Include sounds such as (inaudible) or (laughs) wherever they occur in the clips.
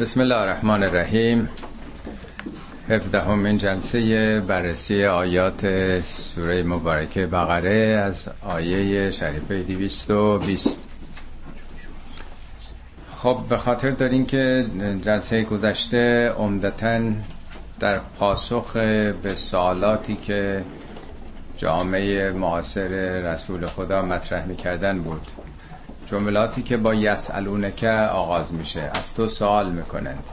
بسم الله الرحمن الرحیم هفدهمین جلسه بررسی آیات سوره مبارکه بقره از آیه شریفه 220 خب به خاطر دارین که جلسه گذشته عمدتا در پاسخ به سوالاتی که جامعه معاصر رسول خدا مطرح می‌کردن بود. جملاتی که با یسالونکه آغاز میشه از تو سوال می‌کنند.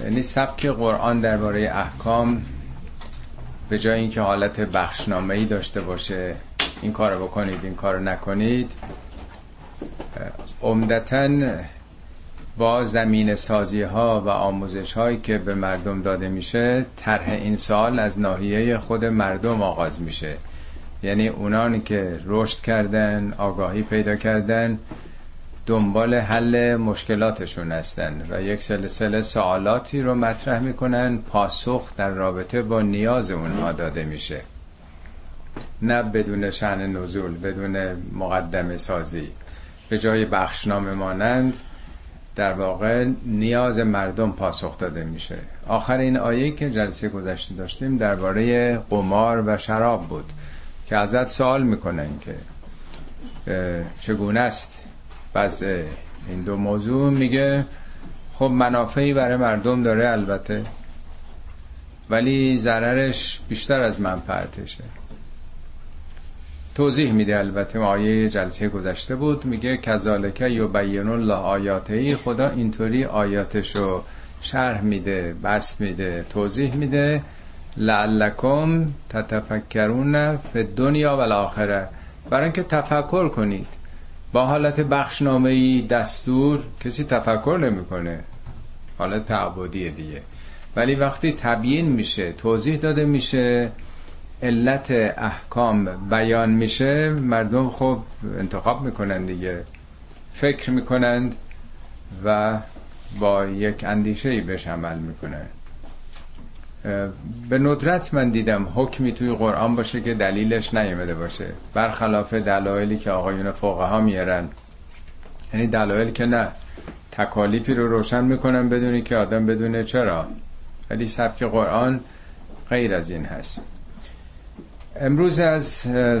یعنی سبک قرآن درباره احکام به جای اینکه حالت بخشنامه ای داشته باشه این کارو بکنید این کارو نکنید عمدتا با زمین سازی ها و آموزش هایی که به مردم داده میشه طرح این سال از ناحیه خود مردم آغاز میشه. یعنی اونانی که رشد کردن آگاهی پیدا کردن دنبال حل مشکلاتشون هستن و یک سلسله سوالاتی رو مطرح می‌کنن پاسخ در رابطه با نیاز اونها داده میشه. نه بدون شعن نزول بدون مقدم سازی. به جای بخشنامه مانند در واقع نیاز مردم پاسخ داده میشه. آخر این آیه که جلسه گذشته داشتیم درباره قمار و شراب بود. که ازت سوال می‌کنن که چگونه است؟ بعض این دو موضوع میگه خب منافعی برای مردم داره البته ولی ضررش بیشتر از منفعتشه توضیح میده البته آیه جلسه گذشته بود میگه کذالک یبین الله آیاته خدا اینطوری آیاتشو شرح میده بست میده توضیح میده لعلکم تتفکرون فی دنیا و الاخره. برای اینکه تفکر کنید. با حالت بخشنامه ای دستور کسی تفکر نمی‌کنه. حالت تعبدی دیگه. ولی وقتی تبیین میشه توضیح داده میشه علت احکام بیان میشه مردم خب انتخاب می‌کنن دیگه. فکر می‌کنند و با یک اندیشه ای بهش عمل می‌کنن. به ندرت من دیدم حکمی توی قرآن باشه که دلیلش نیامده باشه. برخلاف دلایلی که آقایون فقها ها میارن. یعنی دلایل که نه تکالیفی رو روشن می‌کنن بدونی که آدم بدونه چرا. ولی سبک قرآن غیر از این هست. امروز از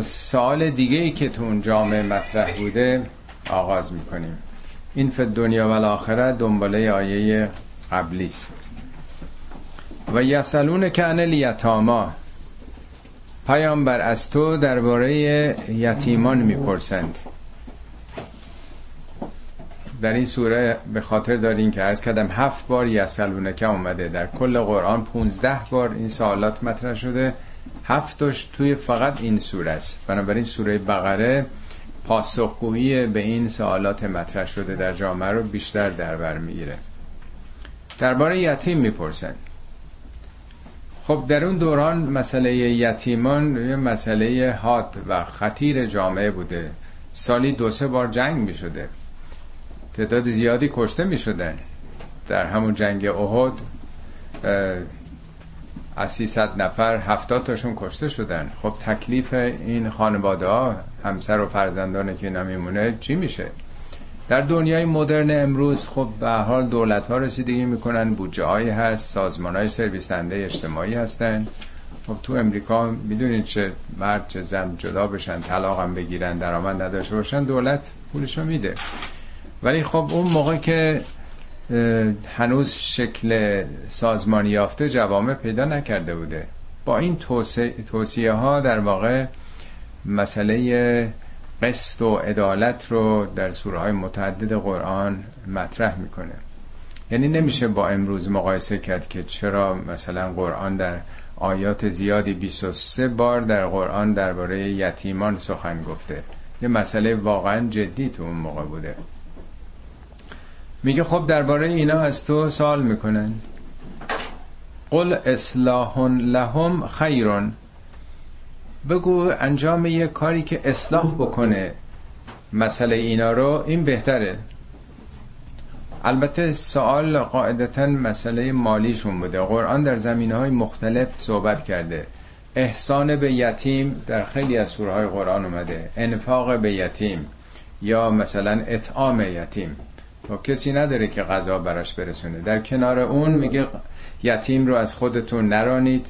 سوال دیگه ای که تو اون جامعه مطرح بوده آغاز می‌کنیم. این فد دنیا و الاخره دنباله آیه قبلی است و یسالون که ان الیتاما پیامبر از تو درباره یتیمان می‌پرسند. در این سوره به خاطر دارین که از کدم هفت بار یسالونه که اومده. در کل قرآن پونزده بار این سوالات مطرح شده. هفتش توی فقط این سوره است. بنابراین سوره بقره پاسخگویی به این سوالات مطرح شده در جامعه رو بیشتر در بر می‌گیره. درباره یتیم می‌پرسن خب در اون دوران مسئله یتیمان یه مسئله حاد و خطیر جامعه بوده. سالی دو سه بار جنگ می شده تعداد زیادی کشته می شدن در همون جنگ احد از 300 نفر 70 تاشون کشته شدن. خب تکلیف این خانواده ها همسر و فرزندان که نمیمونه چی میشه؟ در دنیای مدرن امروز خب به حال دولت ها رسیدگی می‌کنن بودجه هایی هست سازمان های سرویس اجتماعی هستن. خب تو امریکا می‌دونید چه مرد چه زن جدا بشن طلاق هم بگیرن درآمد نداشته باشن دولت پولشو میده. ولی خب اون موقع که هنوز شکل سازمانی یافته جوامع پیدا نکرده بوده. با این توصیه ها در واقع مسئله قسط و عدالت رو در سوره های متعدد قرآن مطرح می‌کنه. یعنی نمیشه با امروز مقایسه کرد که چرا مثلا قرآن در آیات زیادی 23 بار در قرآن درباره یتیمان سخن گفته. یه مسئله واقعا جدی تو اون موقع بوده. میگه خب درباره اینا از تو سوال می‌کنن. قل اصلاح لهم خیرون. بگو انجام یه کاری که اصلاح بکنه مسئله اینا رو این بهتره. البته سوال قاعدتا مسئله مالیشون بوده. قرآن در زمینه های مختلف صحبت کرده. احسان به یتیم در خیلی از سوره های قرآن اومده. انفاق به یتیم یا مثلا اطعام یتیم. و خب کسی نداره که غذا براش برسونه. در کنار اون میگه یتیم رو از خودتون نرانید.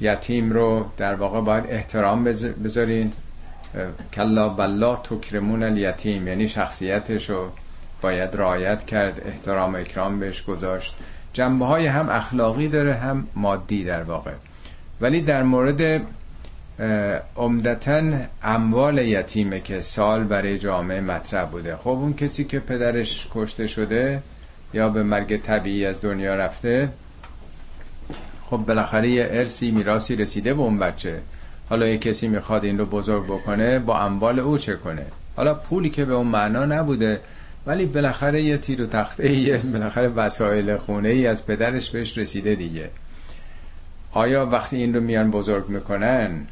یتیم رو در واقع باید احترام بذارین. کلا بلا تکرمون الیتیم یعنی شخصیتش رو باید رعایت کرد احترام و اکرام بهش گذاشت. جنبه های هم اخلاقی داره هم مادی در واقع. ولی در مورد عمدتا اموال یتیمه که سال برای جامعه مطرح بوده. خب اون کسی که پدرش کشته شده یا به مرگ طبیعی از دنیا رفته خب بالاخره یه ارسی میراسی رسیده به اون بچه. حالا یه کسی می‌خواد این رو بزرگ بکنه با اموال او چه کنه؟ حالا پولی که به اون معنا نبوده ولی بالاخره یه تیر و تخته یه بالاخره وسایل خونه ای از پدرش بهش رسیده دیگه. آیا وقتی این رو میان بزرگ می‌کنن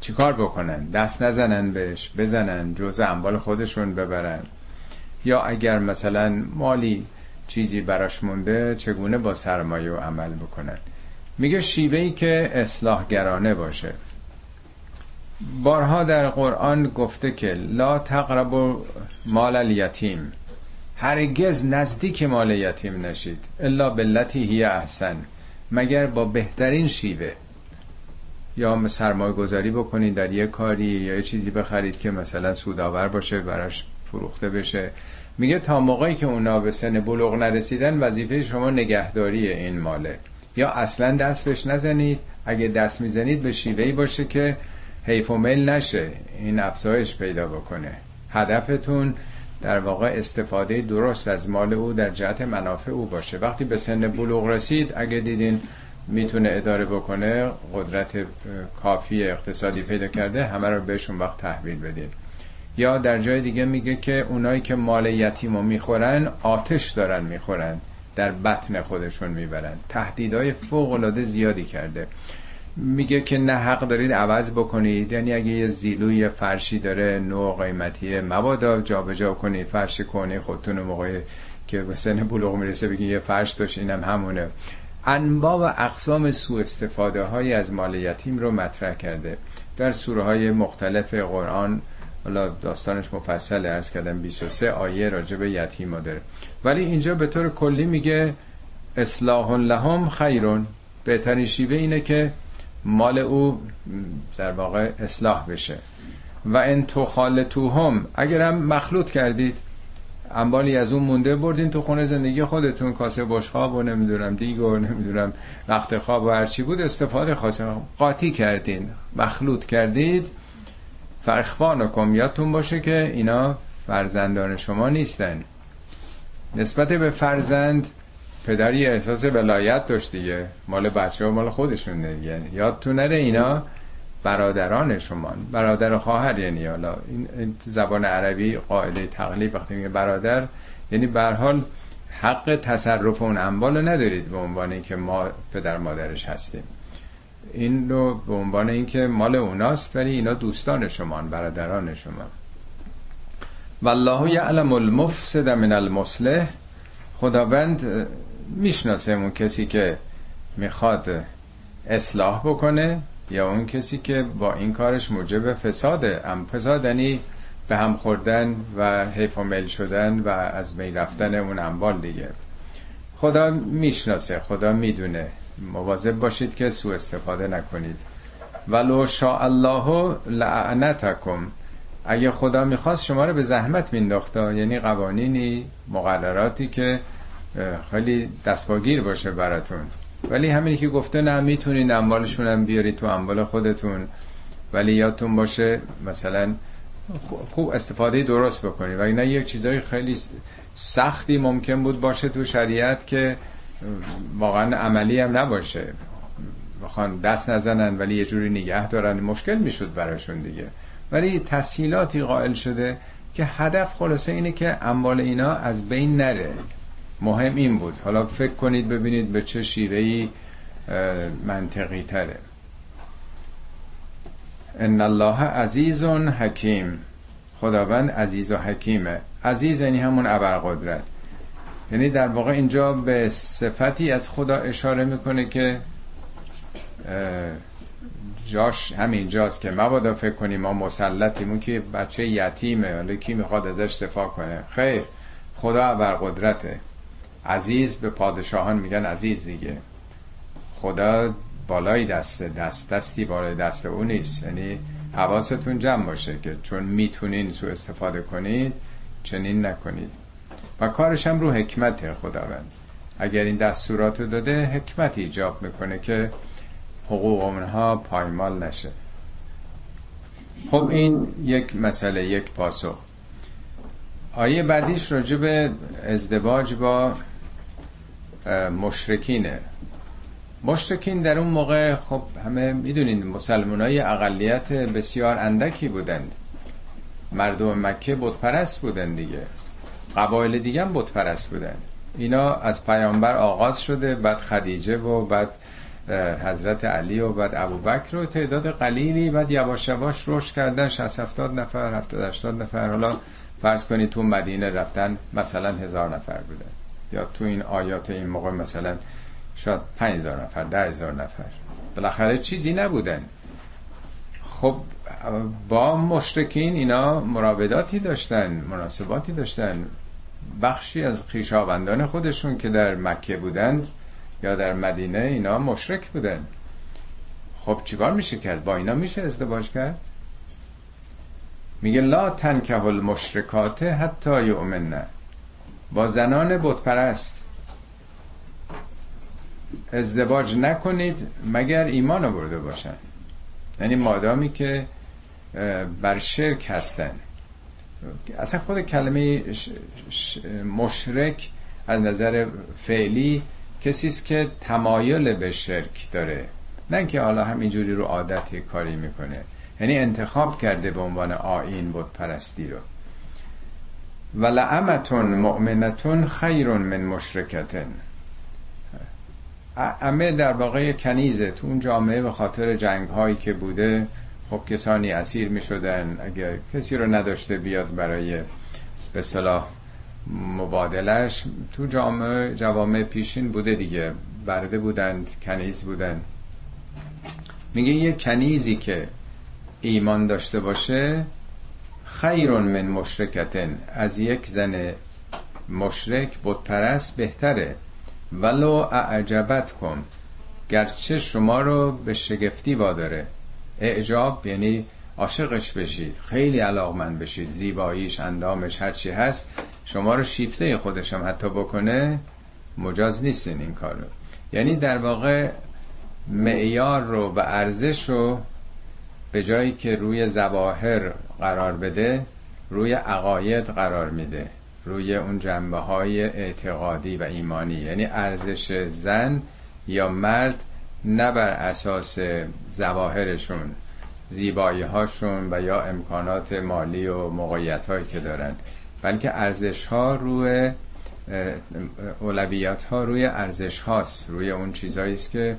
چیکار بکنن؟ دست نزنن بهش بزنن جزء اموال خودشون ببرن؟ یا اگر مثلا مالی چیزی براش مونده چگونه با سرمایه و عمل بکنن؟ میگه شیوه ای که اصلاحگرانه باشه. بارها در قرآن گفته که لا تقرب مال الیتیم. هرگز نزدیک مال یتیم نشید. الا بلتی هی احسن. مگر با بهترین شیوه. یا سرمایه گذاری بکنید در یه کاری یا یه چیزی بخرید که مثلا سودآور باشه براش فروخته بشه. میگه تا موقعی که اونا به سن بلوغ نرسیدن وظیفه شما نگهداری این ماله. یا اصلا دست بهش نزنید اگه دست می‌زنید به شیوهی باشه که حیف و میل نشه این افزایش پیدا بکنه. هدفتون در واقع استفاده درست از مال او در جهت منافع او باشه. وقتی به سن بلوغ رسید اگه دیدین می‌تونه اداره بکنه قدرت کافی اقتصادی پیدا کرده همه رو بهشون وقت تحویل بدین. یا در جای دیگه میگه که اونایی که مال یتیم رو می‌خورن آتش دارن می‌خورن در بطن خودشون می‌برن. تهدیدهای فوق العاده زیادی کرده. میگه که نه حق دارید عوض بکنید. یعنی اگه یه زیلوی فرشی داره نوع قیمتیه مبادا جابجا کنید فرش کنی خودتون موقعی که به سن بلوغ می‌رسه بگید یه فرش داشت اینم همونه. انواع و اقسام سوء استفاده های از مال یتیم رو مطرح کرده. در سوره های مختلف قرآن حالا داستانش مفصل ارز کردم 23 آیه راجع به یتیم داره. ولی اینجا به طور کلی میگه اصلاح لهم خیرون. بهترین شیوه اینه که مال او در واقع اصلاح بشه. و ان هم اگرم مخلوط کردید انبالی از اون مونده بردین تو خونه زندگی خودتون کاسه بشخاب و نمی‌دونم دیگ و نمی‌دونم وقت خواب و هرچی بود استفاده خاصه. قاطی کردین مخلوط کردید فاخوانکم یادتون باشه که اینا فرزندان شما نیستن. نسبت به فرزند پدری احساس ولایت داشت دیگه. مال بچه و مال خودشون دیگه. یعنی یادتون نره اینا برادران شما. برادر خواهر یعنی حالا. این زبان عربی قاعده تقلیب وقتی میگه برادر یعنی به حال حق تصرف اون اموال ندارید به عنوان اینکه ما پدر مادرش هستیم. این رو به عنوان اینکه مال اوناست ولی اینا دوستان شما برادران شما. والله یعلم المفسد من المصلح. خداوند می‌شناسه اون کسی که می‌خواد اصلاح بکنه یا اون کسی که با این کارش موجب فساده ام فساد یعنی به هم خوردن و حیف و مل شدن و از بین رفتن اون اموال دیگه. خدا می‌شناسه خدا می‌دونه. مواظب باشید که سوء استفاده نکنید. ولو شاء الله لعنتکم. اگه خدا می‌خواست شما رو به زحمت مینداخته یعنی قوانینی مقرراتی که خیلی دستپاگیر باشه براتون. ولی همینی که گفته نه می‌تونید اموالشون هم بیارید تو اموال خودتون. ولی یادتون باشه مثلا خوب استفاده درست بکنید و اینا یک چیزای خیلی سختی ممکن بود باشه تو شریعت که واقعا عملی هم نباشه. بخوان دست نزنن ولی یه جوری نگه دارن. مشکل می‌شد براشون دیگه. ولی تسهیلاتی قائل شده که هدف خلاصه اینه که اموال اینا از بین نره. مهم این بود. حالا فکر کنید ببینید به چه شیوهی منطقی تره. ان الله عزیز حکیم. خداوند عزیز و حکیمه. عزیز یعنی همون ابرقدرت. یعنی در واقع اینجا به صفتی از خدا اشاره می‌کنه که جاش همینجاست که مبادا فکر کنیم ما مسلطیم اون که بچه یتیمه حالا کی می‌خواد ازش دفاع کنه؟ خیر خدا بر قدرته. عزیز به پادشاهان میگن عزیز دیگه. خدا بالای دسته دست دستی بالای دست او نیست. یعنی حواستون جمع باشه که چون می‌تونین سو استفاده کنید چنین نکنید. و کارش هم رو حکمت خداوند. اگر این دستورات رو داده حکمت ایجاب می‌کنه که حقوق اونها پایمال نشه. خب این یک مسئله یک پاسخ. آیه بعدیش راجع به ازدواج با مشرکینه. مشرکین در اون موقع خب همه می‌دونید مسلمان های اقلیت بسیار اندکی بودند. مردم مکه بتپرست بودن دیگه. قبایل دیگه هم بتپرست بودن. اینا از پیامبر آغاز شده بعد خدیجه و بعد حضرت علی و بعد ابوبکر و تعداد قلیلی بعد یواش یواش رشد کردن 60 70 نفر 70 80 نفر. حالا فرض کنید تو مدینه رفتن مثلا هزار نفر بودن. یا تو این آیات این موقع مثلا شاید 5000 نفر 10000 نفر. بالاخره چیزی نبودن. خب با مشرکین اینا مراوداتی داشتن مناسباتی داشتن. بخشی از خیشاوندان خودشون که در مکه بودند یا در مدینه اینا مشرک بودن. خب چیکار میشه کرد؟ با اینا میشه ازدواج کرد؟ میگه لا تنکه المشرکات حتی یؤمنن با زنان بتپرست. ازدواج نکنید مگر ایمان آورده باشن. یعنی مادامی که بر شرک هستن. اصلا خود کلمه مشرک از نظر فعلی کسی است که تمایل به شرک داره. نه که حالا همینجوری رو عادت کاری می‌کنه. یعنی انتخاب کرده به عنوان آین بود پرستی رو. ولعمتون مؤمنتون خیر من مشرکتن. امه در واقع کنیزه تو اون جامعه به خاطر جنگ هایی که بوده خب کسانی اسیر می شدن اگر کسی رو نداشته بیاد برای به صلاح مبادلش تو جامعه جوامع پیشین بوده دیگه. برده بودند کنیز بودند. میگه یه کنیزی که ایمان داشته باشه خیرون من مشرکتن. از یک زن مشرک بتپرست بهتره. ولو اعجبت کن گرچه شما رو به شگفتی واداره. اعجاب یعنی عاشقش بشید خیلی علاقمند بشید زیباییش اندامش هرچی هست شما رو شیفته خودشم حتی بکنه مجاز نیستین این کارو. یعنی در واقع معیار رو و ارزش رو به جایی که روی زواهر قرار بده روی عقاید قرار میده روی اون جنبه های اعتقادی و ایمانی. یعنی ارزش زن یا مرد نه بر اساس زواهرشون زیبایی هاشون و یا امکانات مالی و موقعیت هایی که دارن بلکه ارزش ها روی اولویت ها روی ارزش هاست روی اون چیزهایی است که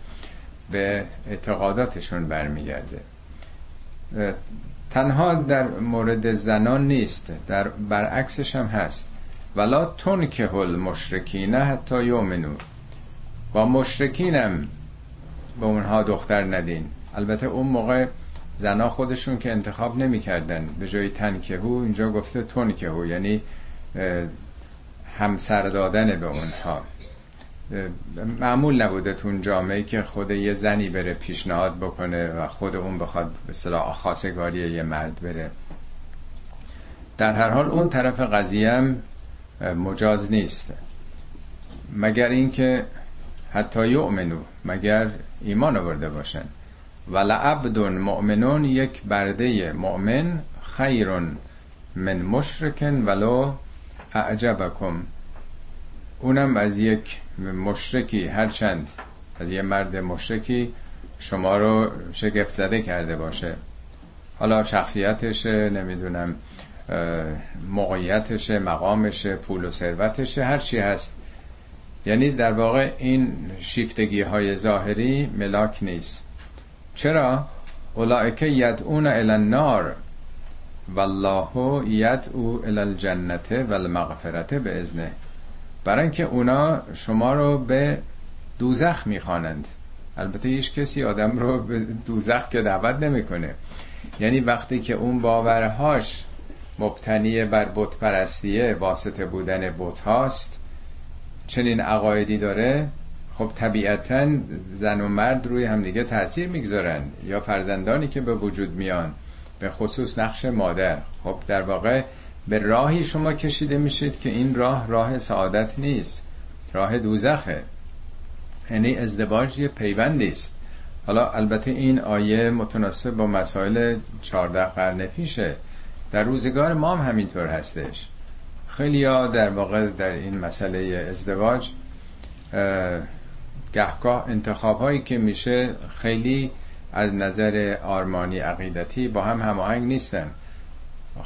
به اعتقاداتشون برمیگرده. تنها در مورد زنان نیست در برعکسش هم هست. ولا تون که هل مشرکینه حتی یومنو با مشرکینم به اونها دختر ندین. البته اون موقع زنا خودشون که انتخاب نمی‌کردن. به جای تنکهو اینجا گفته تونکهو یعنی همسر دادن به اونها. معمول نبوده تو جامعه که خود یه زنی بره پیشنهاد بکنه و خود اون بخواد به صلاح خاصگاری یه مرد بره. در هر حال اون طرف قضیه هم مجاز نیست. مگر اینکه حتی یؤمنو مگر ایمان آورده باشن ولعبد مؤمنون یک برده مؤمن خیرون من مشرکن ولو اعجبکم. اونم از یک مشرکی هرچند از یه مرد مشرکی شما رو شگفت زده کرده باشه. حالا شخصیتشه نمی‌دونم موقعیتشه مقامشه پول و ثروتشه هر چی هست. یعنی در واقع این شیفتگی های ظاهری ملاک نیست. چرا؟ اولائک یدعون الى النار والله یدعو الى الجنت و المغفرت به ازنه برای اینکه اونا شما رو به دوزخ می‌خوانند. البته هیچ کسی آدم رو به دوزخ که دعوت نمی‌کنه. یعنی وقتی که اون باورهاش مبتنی بر بت پرستیه واسطه بودن بت هاست چنین عقایدی داره خب طبیعتا زن و مرد روی همدیگه تاثیر می‌گذارن یا فرزندانی که به وجود میان به خصوص نقش مادر. خب در واقع به راهی شما کشیده میشید که این راه راه سعادت نیست راه دوزخه. یعنی ازدواج یه پیوندی است. حالا البته این آیه متناسب با مسائل 14 قرن پیشه. در روزگار ما هم همینطور هستش. خیلی ها در واقع در این مسئله ازدواج گهگاه انتخاب هایی که میشه خیلی از نظر آرمانی عقیدتی با هم هماهنگ نیستن.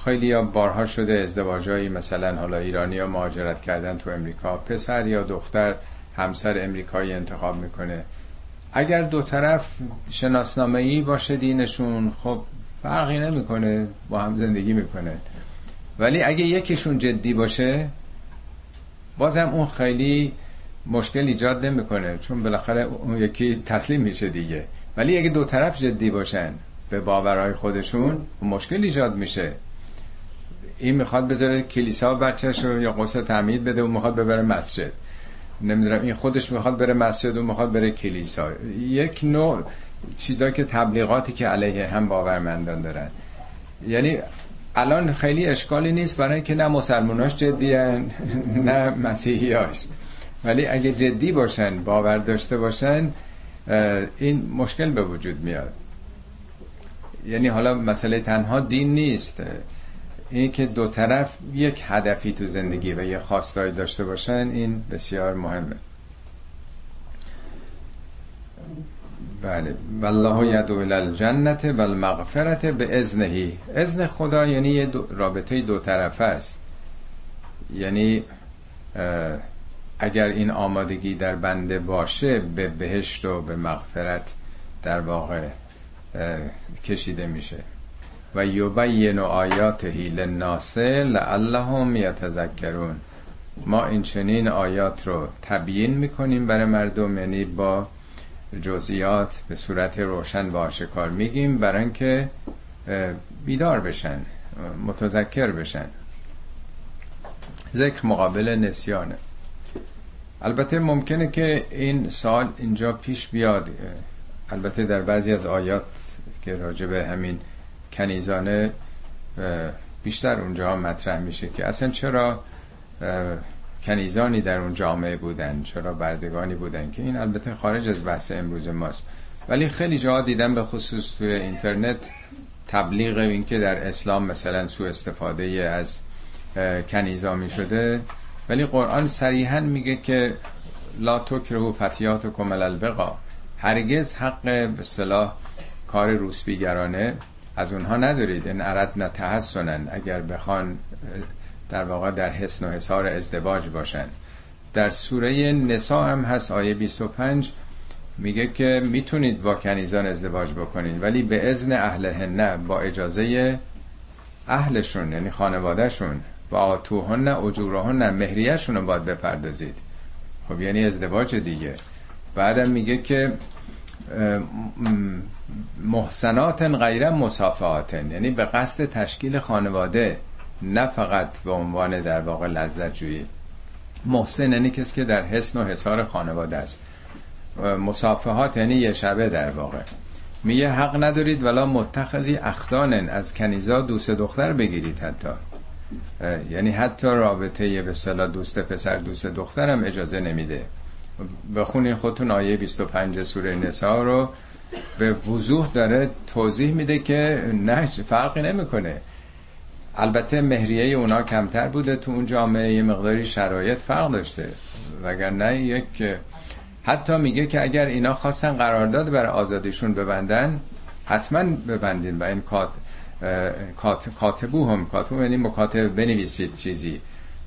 خیلی ها بارها شده ازدواجهایی مثلا حالا ایرانی ها مهاجرت کردن تو امریکا پسر یا دختر همسر امریکایی انتخاب می‌کنه. اگر دو طرف شناسنامه ای باشه دینشون خب فرقی نمی‌کنه با هم زندگی می‌کنه. ولی اگه یکیشون جدی باشه بازم اون خیلی مشکل ایجاد نمی‌کنه چون بالاخره اون یکی تسلیم میشه دیگه. ولی اگه دو طرف جدی باشن به باورهای خودشون مشکل ایجاد میشه. این می‌خواد بذاره کلیسا بچهش رو یا قصه تعمید بده و می‌خواد ببره مسجد. نمی‌دونم این خودش می‌خواد بره مسجد و می‌خواد بره کلیسا. یک نوع چیزایی که تبلیغاتی که علیه هم باورمندان دارن. یعنی الان خیلی اشکالی نیست برای اینکه نه مسلماناش جدی نه مسیحیاش. ولی اگه جدی باشن باور داشته باشن این مشکل به وجود میاد. یعنی حالا مسئله تنها دین نیست. این که دو طرف یک هدفی تو زندگی و یه خواستایی داشته باشن این بسیار مهمه. بله. والله یدو الى الجنت و المغفرت به ازنهی ازن خدا یعنی یه دو رابطه دو طرفه است. یعنی اگر این آمادگی در بنده باشه به بهشت و به مغفرت در واقع کشیده میشه. و یبین آیاته للناس لعلهم یتذکرون. ما این چنین آیات رو تبیین می‌کنیم برای مردم یعنی با جزئیات به صورت روشن و آشکار میگیم برای اینکه بیدار بشن متذکر بشن. ذکر مقابل نسیانه. البته ممکنه که این سال اینجا پیش بیاد. البته در بعضی از آیات که راجع به همین کنیزانه بیشتر اونجا مطرح میشه که اصلا چرا کنیزانی در اون جامعه بودن چرا بردگانی بودن که این البته خارج از بحث امروز ماست. ولی خیلی جاها دیدم به خصوص توی اینترنت تبلیغ این که در اسلام مثلا سو استفاده از کنیزا می شده. ولی قرآن صریحا میگه که لا تکرهو فتیات و کمل البقا هرگز حق به صلاح کار روسبیگرانه از اونها ندارید. این ارد نتحسنن اگر بخوان در واقع در حسن و حسار ازدواج باشن در سوره نسا هم هست آیه 25 میگه که می‌تونید با کنیزان ازدواج بکنید ولی به ازن اهلهن با اجازه اهلشون یعنی خانوادهشون. و آتوهن اجورهن مهریهشون رو باید بپردازید. خب یعنی ازدواج دیگه. بعدم میگه که محسنات غیر مسافهاتن یعنی به قصد تشکیل خانواده. نه فقط به عنوان در واقع لذت جویی. محسن یعنی کسی که در حسن و حسار خانواده است. مسافهات یعنی یه شبه در واقع. میگه حق ندارید ولا متخذی اخدانن از کنیزا دوست دختر بگیرید حتی. یعنی حتی رابطه به صلاح دوست پسر دوست دخترم اجازه نمیده. بخونین خودتون آیه 25 سوره نسا رو. به وضوح داره توضیح میده که نه فرقی نمی‌کنه. البته مهریه اونا کمتر بوده تو اون جامعه یه مقداری شرایط فرق داشته. وگرنه یک حتی میگه که اگر اینا خواستن قرارداد برای آزادیشون ببندن حتما ببندین و این کات کاتبو هم کاتبو یعنی مکاتب بنویسید چیزی.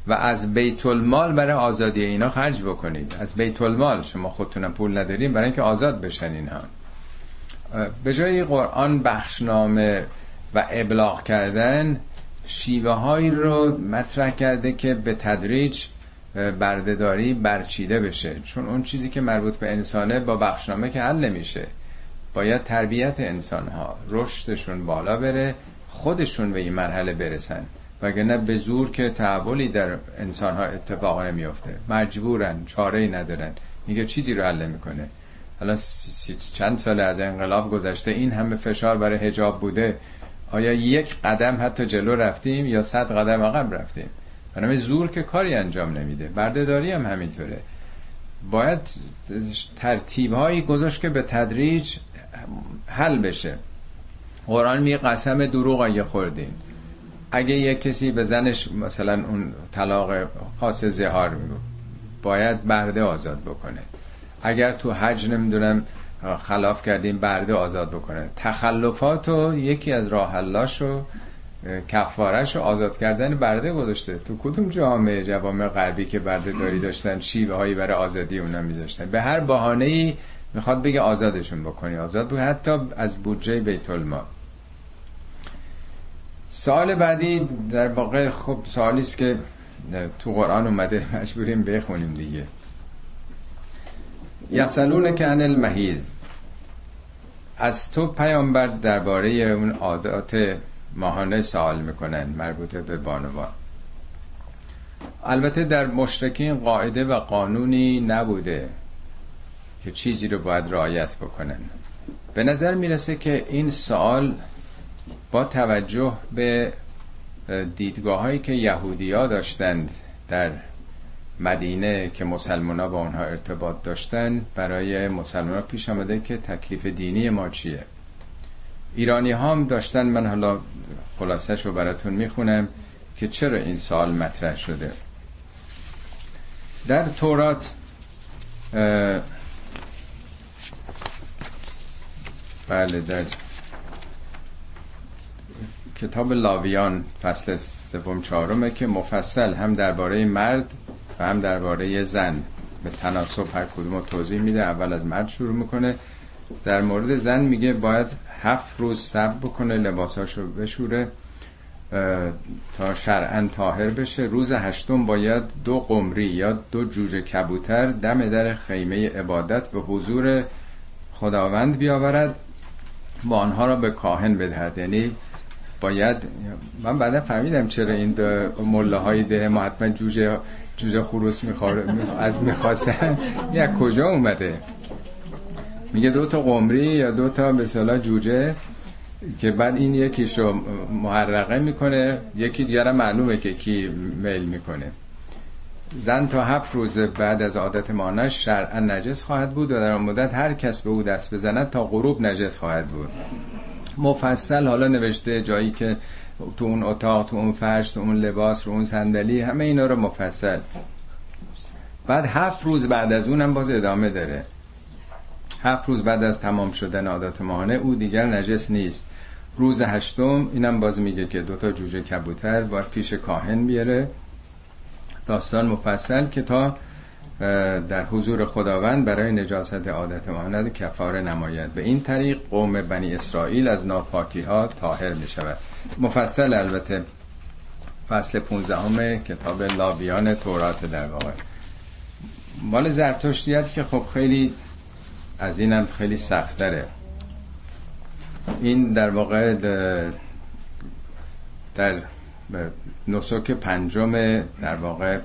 و از بیت المال برای آزادی اینا خرج بکنید. از بیت المال شما خودتونم پول نداریم برای اینکه آزاد بشن اینها. به جای قرآن بخشنامه و ابلاغ کردن شیوه هایی رو مطرح کرده که به تدریج بردهداری برچیده بشه. چون اون چیزی که مربوط به انسانه با بخشنامه که حل نمیشه. باید تربیت انسان ها رشدشون بالا بره خودشون به این مرحله برسن. وگرنه به زور که تحولی در انسان ها اتفاق نمیافته. مجبورن چاره ای ندارن. میگه چیزی رو حل می‌کنه حالا چند سال از انقلاب گذشته این همه فشار برای هجاب بوده. آیا یک قدم حتی جلو رفتیم یا صد قدم عقب رفتیم؟ برای زور که کاری انجام نمیده. بردهداری هم همینطوره. باید ترتیب هایی گذاشت که به تدریج حل بشه. قرآن می قسم دروغ اگه خوردین. اگه یک کسی به زنش مثلا اون طلاق خاص زهار باید برده آزاد بکنه. اگر تو حج نمی‌دونم خلاف کردیم برده آزاد بکنه. تخلفات و یکی از راه رو کفارش رو آزاد کردن برده گذاشته. تو کدوم جامعه جوامع غربی که برده داری داشتن شیوه هایی برای آزادی اونا میذاشتن؟ به هر بهانه ای می‌خواد بگه آزادشون بکنی. آزاد بکنی حتی از بودجه بیت المال. سال بعدی در واقع خب سوالی است که تو قرآن اومده مجبوریم بخونیم دیگه. یسالون که عن المحیز از تو پیامبر درباره اون عادات ماهانه سوال می‌کنن مربوطه به بانوان البته در مشرکین قاعده و قانونی نبوده که چیزی رو باید رعایت بکنن. به نظر می‌رسه که این سوال با توجه به دیدگاه هایی که یهودی ها داشتند در مدینه که مسلمان ها با اونها ارتباط داشتن برای مسلمان ها پیش آمده که تکلیف دینی ما چیه؟ ایرانی ها هم داشتن من حالا خلاصش رو براتون می‌خونم که چرا این سال مطرح شده. در تورات بله در کتاب لاویان فصل سوم چهارمه که مفصل هم درباره مرد هم درباره زن. به تناسب هر کدوم توضیح میده اول از مرد شروع می‌کنه. در مورد زن میگه باید هفت روز صبر بکنه لباساشو بشوره تا شرعا تاهر بشه. روز هشتم باید دو قمری یا دو جوجه کبوتر دم در خیمه عبادت به حضور خداوند بیاورد با آنها را به کاهن بدهد. یعنی باید من بعدا فهمیدم چرا این مله های ده ما حتما جوجه جوجه خروس از می‌خواستن. یک کجا اومده؟ میگه دو تا قمری یا دو تا به جوجه که بعد این یکیش رو محرقه می‌کنه یکی دیگر معلومه که کی میل می‌کنه. زن تا هفت روز بعد از عادت مانش شرعا نجس خواهد بود و در مدت هر کس به او دست بزند تا غروب نجس خواهد بود. مفصل حالا نوشته جایی که تو اون اتاق تو اون فرش تو اون لباس رو اون صندلی همه اینا رو مفصل. بعد هفت روز بعد از اونم باز ادامه داره. هفت روز بعد از تمام شدن عادت ماهانه او دیگر نجس نیست. روز هشتم اینم باز میگه که دوتا جوجه کبوتر باید پیش کاهن بیاره. داستان مفصل که تا در حضور خداوند برای نجاست عادت ماند کفاره نماید. به این طریق قوم بنی اسرائیل از ناپاکی ها طاهر می شود مفصل البته. فصل 15 کتاب لاویان تورات در واقع. مال زرتشتیت که خب خیلی از اینم خیلی سخت داره این در واقع در نسک پنجم در واقع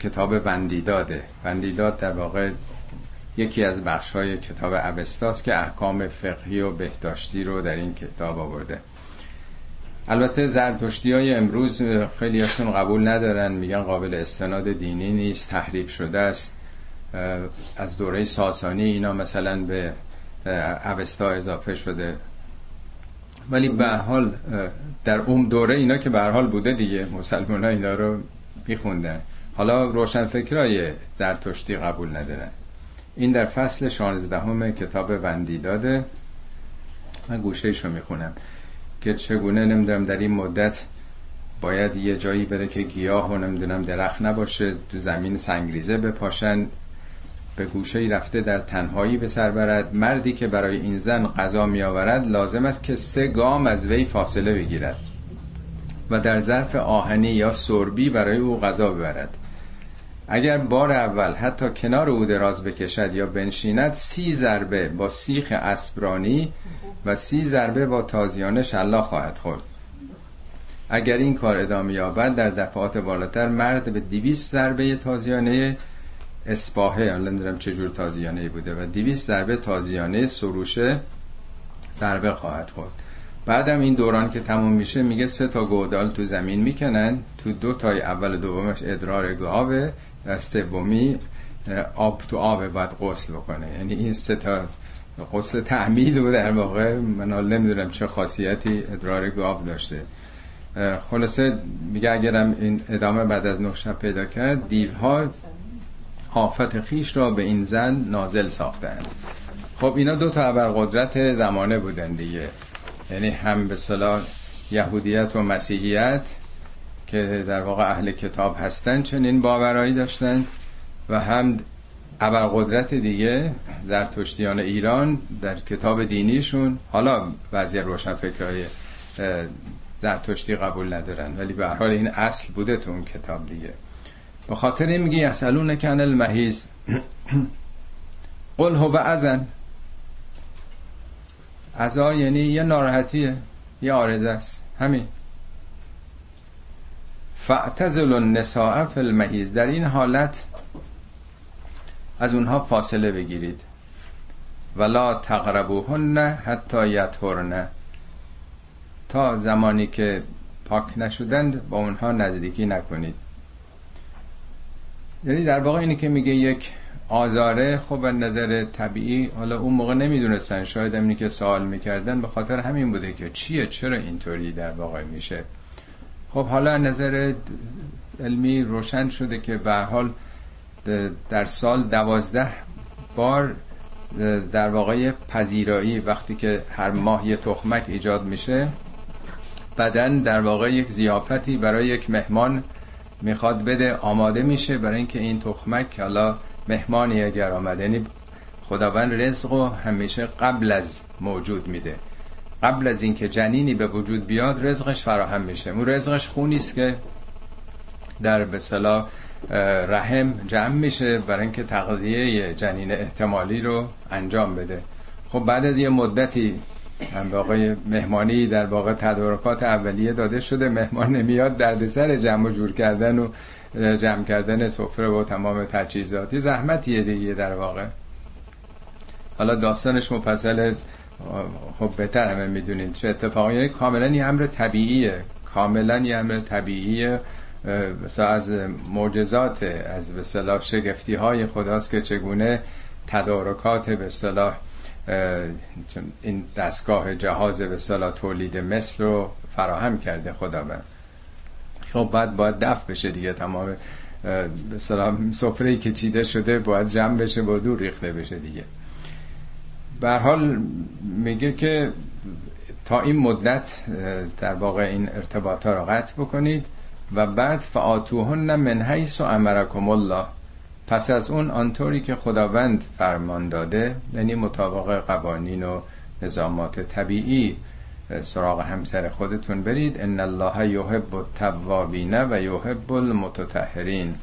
کتاب بندیداده بندیداد در واقع یکی از بخش های کتاب اوستاست که احکام فقهی و بهداشتی رو در این کتاب آورده. البته زرتشتی های امروز خیلی هاشون قبول ندارن میگن قابل استناد دینی نیست تحریف شده است. از دوره ساسانی اینا مثلا به اوستا اضافه شده. ولی به حال در اون دوره اینا که به حال بوده دیگه مسلمان ها اینا رو میخوندن. حالا روشن فکرای زرتشتی قبول ندارن. این در فصل 16 همه کتاب وندی داده من گوشه رو می‌خونم. که چگونه نمی‌دونم در این مدت باید یه جایی بره که گیاه و نمی‌دونم درخت نباشه تو زمین سنگریزه بپاشن به گوشه رفته در تنهایی به سر برد. مردی که برای این زن غذا می آورد لازم است که سه گام از وی فاصله بگیرد و در ظرف آهنی یا سربی برای او غذا ببرد. اگر بار اول حتی کنار او دراز بکشد یا بنشیند سی ضربه با سیخ اسبرانی و سی ضربه با تازیانه شلا خواهد خورد. اگر این کار ادامه یابد در دفعات بالاتر مرد به دیویس ضربه تازیانه اسپاهه الان نمی‌دونم چه جور تازیانه بوده و دیویس ضربه تازیانه سروشه ضربه خواهد خورد. بعدم این دوران که تموم میشه میگه سه تا گودال تو زمین می‌کنن تو دو تای اول و دومش ادرار گاوه. سومی آب تو آب باید غسل بکنه. یعنی این سه تا غسل تعمید و در واقع. من نمی‌دونم چه خاصیتی ادرار گاو داشته. خلاصه میگه اگرم این ادامه بعد از نه شب پیدا کرد دیوها آفت خیش را به این زن نازل ساختند خب اینا دو تا ابرقدرت زمانه بودن دیگه. یعنی هم به صلاح یهودیت و مسیحیت که در واقع اهل کتاب هستن چنین باورایی داشتن و هم ابرقدرت دیگه در تشتیان ایران در کتاب دینیشون. حالا بعضی روشن فکرهای زرتشتی قبول ندارن ولی به حال این اصل بوده تو اون کتاب دیگه. به خاطر این میگه یسالون کن المحیز قل هو ازن ازا یعنی یه ناراحتیه یه آرزه است. همین. فاعتزل النساء فی المحیز در این حالت از اونها فاصله بگیرید. ولا تقربوهن حتی یطهرن. تا زمانی که پاک نشدند با اونها نزدیکی نکنید. یعنی در واقع اینی که میگه یک آزاره خب از نظر طبیعی حالا اون موقع نمی‌دونستن. شاید همینی که سوال می‌کردن به خاطر همین بوده که چیه چرا اینطوری در واقع میشه؟ خب حالا نظر علمی روشن شده که به حال در سال دوازده بار در واقع پذیرایی وقتی که هر ماه یه تخمک ایجاد میشه بدن در واقع یک زیافتی برای یک مهمان می‌خواد بده آماده میشه برای اینکه این تخمک حالا مهمانی اگر آمده. یعنی خداوند رزق رو همیشه قبل از موجود میده. قبل از اینکه جنینی به وجود بیاد رزقش فراهم میشه. اون رزقش خونی است که در به رحم جمع میشه برای اینکه تغذیه جنین احتمالی رو انجام بده. خب بعد از یه مدتی هم مهمانی در واقع تدارکات اولیه داده شده. مهمان نمیاد دردسر جمع و جور کردن و جمع کردن سفره و تمام تجهیزاتی زحمتیه دیگه در واقع. حالا داستانش مفصل خب بهتر همه می‌دونید چه اتفاقی. یعنی کاملا یه امر طبیعیه. کاملا یه امر طبیعیه. مثلا از معجزات از به صلاح شگفتی های خداست که چگونه تدارکات به صلاح این دستگاه جهاز به صلاح تولید مثل رو فراهم کرده خداوند. خب بعد باید دفع بشه دیگه تمام به سفره که چیده شده باید جمع بشه با دور ریخته بشه دیگه. به حال میگه که تا این مدت در واقع این ارتباط ها رو قطع بکنید و بعد فعاتوهن من حیث و امرکم الله. پس از اون آنطوری که خداوند فرمان داده یعنی مطابق قوانین و نظامات طبیعی سراغ همسر خودتون برید. ان الله یحب التوابین و یحب المتطهرین.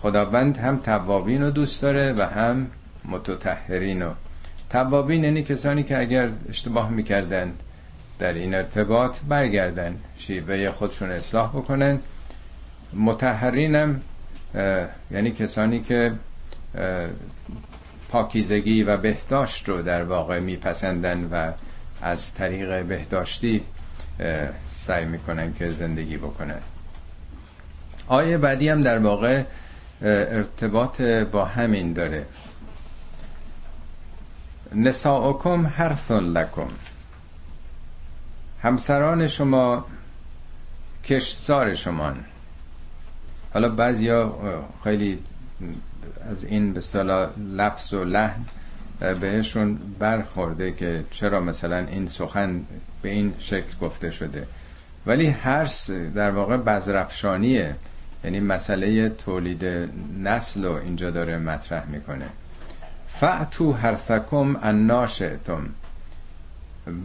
خداوند هم توابین رو دوست داره و هم متطهرین رو. توابین یعنی کسانی که اگر اشتباه می‌کردن در این ارتباط برگردن شیوه خودشون اصلاح بکنن. متحرینم یعنی کسانی که پاکیزگی و بهداشت رو در واقع میپسندن و از طریق بهداشتی سعی می‌کنن که زندگی بکنن. آیه بعدی هم در واقع ارتباط با همین داره. نساؤکم حرث لکم. همسران شما کشتزار شمان. حالا بعضیا خیلی از این به صلاح لفظ و لحن بهشون برخورده که چرا مثلا این سخن به این شکل گفته شده. ولی هرس در واقع بزرفشانیه یعنی مسئله تولید نسل رو اینجا داره مطرح می‌کنه. فعتو حرفکم اناشتم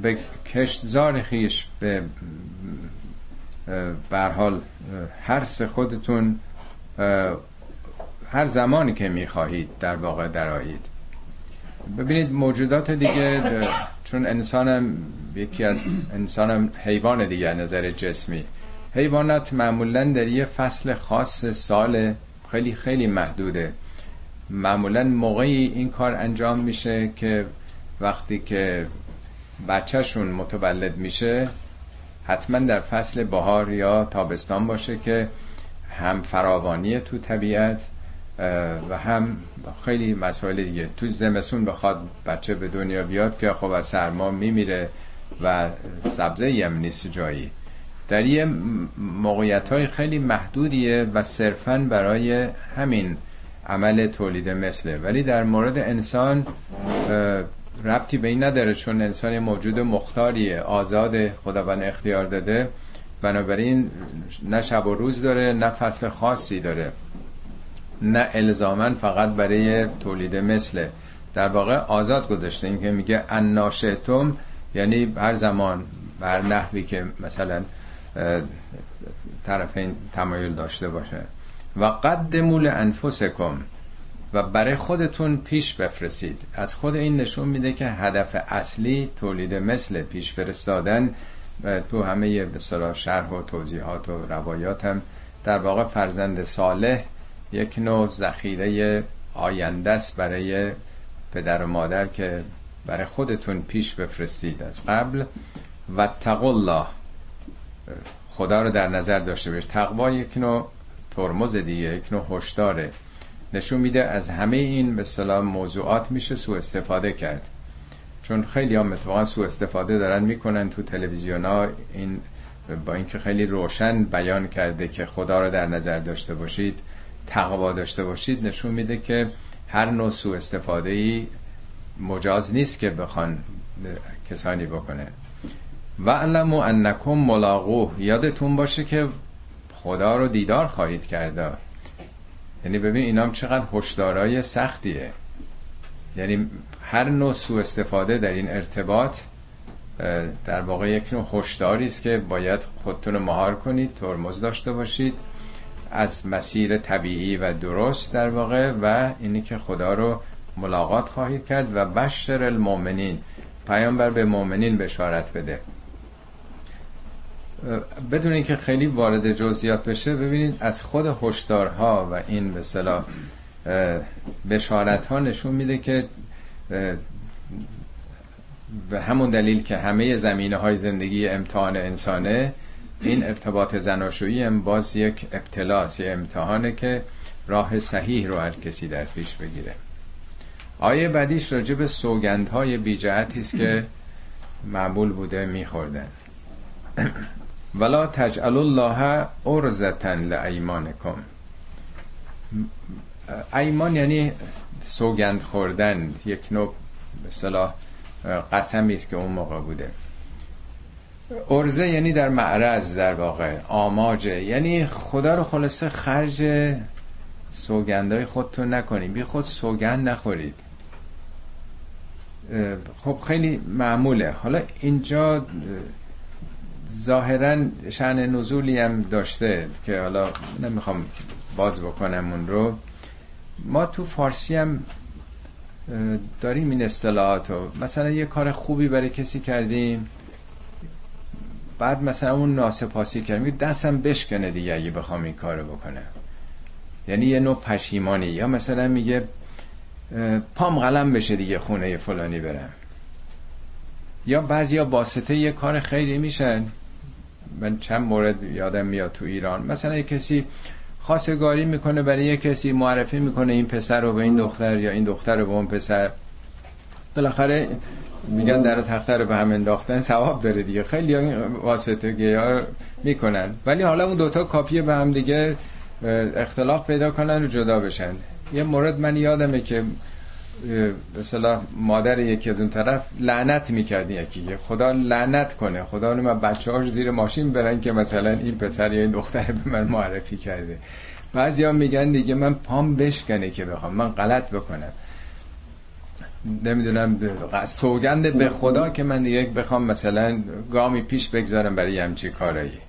به کشتزار خیش به برحال حرس خودتون هر زمانی که می‌خواهید در واقع درایید ببینید موجودات دیگه چون انسانم یکی از انسانم حیوان دیگه نظر جسمی. حیوانات معمولا در یه فصل خاص سال خیلی خیلی محدوده. معمولا موقعی این کار انجام میشه که وقتی که بچهشون متولد میشه حتما در فصل بهار یا تابستان باشه که هم فراوانی تو طبیعت و هم خیلی مسائل دیگه. تو زمستون بخواد بچه به دنیا بیاد که خب از سرما میمیره و سبزه هم نیست جایی. در یه موقعیت های خیلی محدودیه و صرفا برای همین عمل تولید مثله. ولی در مورد انسان ربطی به این نداره چون انسان موجود مختاریه آزاد خداوند اختیار داده. بنابراین نه شب و روز داره نه فصل خاصی داره. نه الزامن فقط برای تولید مثله. در واقع آزاد گذاشته. این که میگه اناشتم یعنی هر زمان بر نحوی که مثلا طرفین تمایل داشته باشه. و قدمول انفسکم و برای خودتون پیش بفرستید. از خود این نشون میده که هدف اصلی تولید مثل پیش فرستادن تو همه به شرح و توضیحات و روایات هم در واقع فرزند صالح یک نوع ذخیره آینده است برای پدر و مادر که برای خودتون پیش بفرستید از قبل. و الله. خدا رو در نظر داشته باش تقوا یک نوع ترمز دیگه یک نوع هشداره نشون میده از همه این به موضوعات میشه سوء استفاده کرد. چون خیلی هم اتفاقا سوء استفاده دارن می‌کنن تو تلویزیون ها. این با اینکه خیلی روشن بیان کرده که خدا رو در نظر داشته باشید تقوا داشته باشید نشون میده که هر نوع سوء استفاده ای مجاز نیست که بخوان کسانی بکنه. و علمو انکم ملاقوه یادتون باشه که خدا رو دیدار خواهید کرده یعنی ببین اینام چقدر هشدارای سختیه. یعنی هر نوع سوء استفاده در این ارتباط در واقع یک نوع هشداری است که باید خودتون مهار کنید ترمز داشته باشید از مسیر طبیعی و درست در واقع و اینی که خدا رو ملاقات خواهید کرد و بشر المؤمنین پیامبر به مؤمنین بشارت بده. بدون اینکه خیلی وارد جزئیات بشه ببینید از خود هشدارها و این به اصطلاح بشارت ها نشون میده که به همون دلیل که همه زمینه های زندگی امتحان انسانه این ارتباط زناشویی هم باز یک ابتلاس یه امتحانه که راه صحیح رو هر کسی در پیش بگیره. آیه بعدیش راجع به سوگندهای بیجهتی است که (clears throat) معمول بوده میخوردن. (clears throat) ولا تجعل الله ارزتن لایمانکم ایمان یعنی سوگند خوردن. یک نوع مثلا قسمی است که اون موقع بوده. ارزه یعنی در معرض در واقع آماجه یعنی خدا رو خلاصه خرج سوگندهای خودتون نکنید. بی خود سوگند نخورید. خب خیلی معموله. حالا اینجا ظاهرا شعن نزولی هم داشته که حالا نمی‌خوام باز بکنم اون رو. ما تو فارسی هم داریم این اصطلاحات رو. مثلا یه کار خوبی برای کسی کردیم بعد مثلا اون ناسپاسی کردیم. دستم بشکنه دیگه اگه بخوام این کارو بکنه یعنی یه نوع پشیمانی. یا مثلا میگه پام قلم بشه دیگه خونه فلانی برم. یا بعضیا واسطه یه کار خیلی میشن. من چند مورد یادم میاد تو ایران. مثلا یه کسی خواستگاری می‌کنه برای یه کسی معرفی می‌کنه این پسر رو به این دختر یا این دختر رو به اون پسر. بالاخره میگن در تخته رو به هم انداختن ثواب داره دیگه. خیلی واسطه ها می‌کنن. ولی حالا اون دوتا کافیه به هم دیگه اختلاف پیدا کنن و جدا بشن. یه مورد من یادمه که مثلا مادر یکی از اون طرف لعنت می‌کرد یکی. خدا لعنت کنه. خدا من بچه هاش زیر ماشین برن که مثلا این پسر یا این دختر به من معرفی کرده. بعضی ها میگن دیگه من پام بشکنه که بخوام. من غلط بکنم. نمی‌دونم سوگند به خدا که من دیگه بخوام مثلا گامی پیش بگذارم برای همچی کارایی.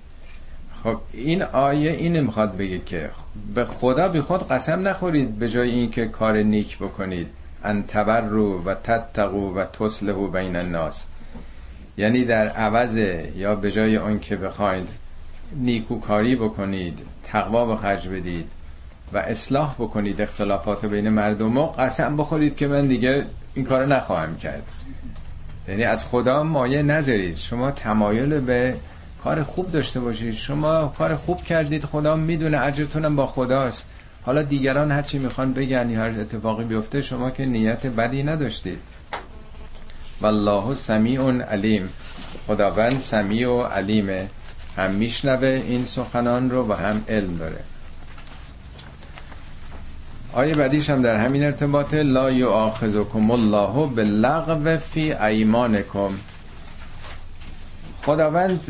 خب این آیه این می‌خواد بگه که به خدا بی خود قسم نخورید به جای اینکه کار نیک بکنید. ان تبرو و تتقو و تصلحو بین الناس. یعنی در عوض یا به جای اون که بخواید نیکوکاری بکنید تقوا به خرج بدید و اصلاح بکنید اختلافات بین مردم و قسم بخورید که من دیگه این کار نخواهم کرد. یعنی از خدا مایه نذارید. شما تمایل به کار خوب داشته باشید. شما کار خوب کردید. خدا می‌دونه اجرتونم با خداست. حالا دیگران هرچی می‌خوان بگن یا هر اتفاقی بیفته شما که نیت بدی نداشتید. والله سمیع علیم. خداوند سمیع و علیمه هم میشنوه این سخنان رو و هم علم داره. آیه بعدیش هم در همین ارتباط لا یؤاخذکم الله باللغو فی ایمانکم. خداوند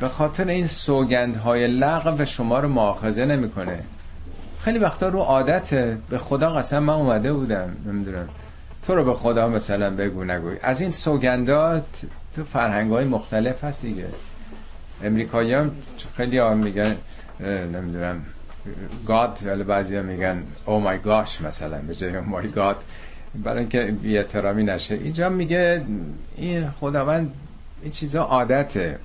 به خاطر این سوگندهای لغو شما رو مؤاخذه نمی‌کنه. خیلی وقتا رو عادت به خدا قسم من اومده بودم نمی‌دونم. تو رو به خدا مثلا بگو نگوی از این سوگندات تو فرهنگ های مختلف هست دیگه. امریکایی هم خیلی هم میگن نمی‌دونم گاد ولی بعضی هم میگن او مای گاش مثلا به جای او مای گاد برای اینکه بی نشه. اینجا میگه این خداوند این چیزا عادته.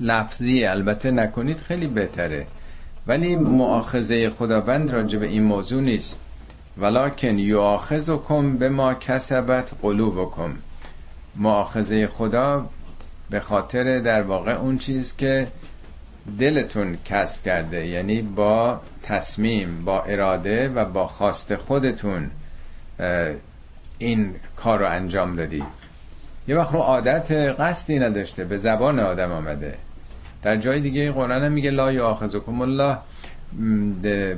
لفظی البته نکنید خیلی بهتره. ولی معاخذه خداوند راجع به این موضوع نیست. ولکن یؤاخذکم به ما کسبت قلوبکم. معاخذه خدا به خاطر در واقع اون چیز که دلتون کسب کرده یعنی با تصمیم با اراده و با خواست خودتون این کار رو انجام دادید یه وقت رو عادت قصدی نداشته به زبان آدم آمده. در جای دیگه قرآن هم میگه لا یاخذکم الله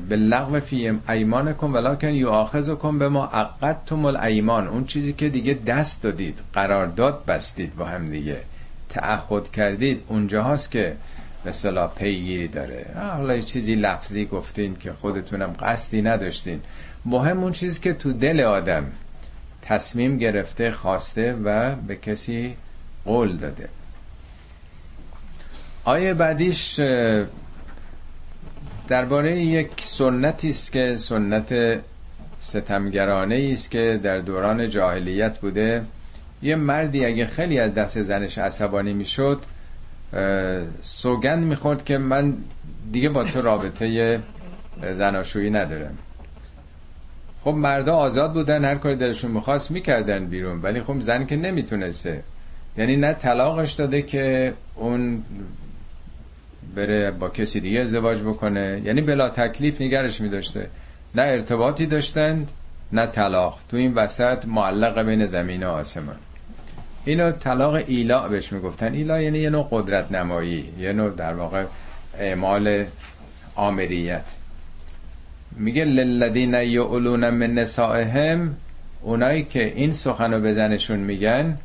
به لغو فی ایمانکم ولکن یؤاخذکم به ما عقدتم الایمان. اون چیزی که دیگه دست دادید قرارداد بستید با هم دیگه. تعهد کردید. اونجا هاست که به صلاح پیگیری داره. حالا چیزی لفظی گفتین که خودتونم قصدی نداشتین. مهم اون چیزی که تو دل آدم تصمیم گرفته خواسته و به کسی قول داده. آیه بعدیش درباره یک سنتی است که سنت ستمگرانه است که در دوران جاهلیت بوده. یه مردی اگه خیلی از دست زنش عصبانی می‌شد سوگند می‌خورد که من دیگه با تو رابطه زناشویی ندارم. خب مردا آزاد بودن هر کاری دلشون می‌خواست می‌کردن بیرون ولی خب زن که نمی‌تونسته. یعنی نه طلاقش داده که اون بره با کسی دیگه ازدواج بکنه. یعنی بلا تکلیف نگرش میداشته. نه ارتباطی داشتند نه طلاق. تو این وسط معلق بین زمین و آسمان. اینو طلاق ایلا بهش می‌گفتن. ایلا یعنی یه نوع قدرت نمایی یه نوع در واقع اعمال آمریت. میگه للذین یعلون من نسائهم اونایی که این سخنو بزنشون میگن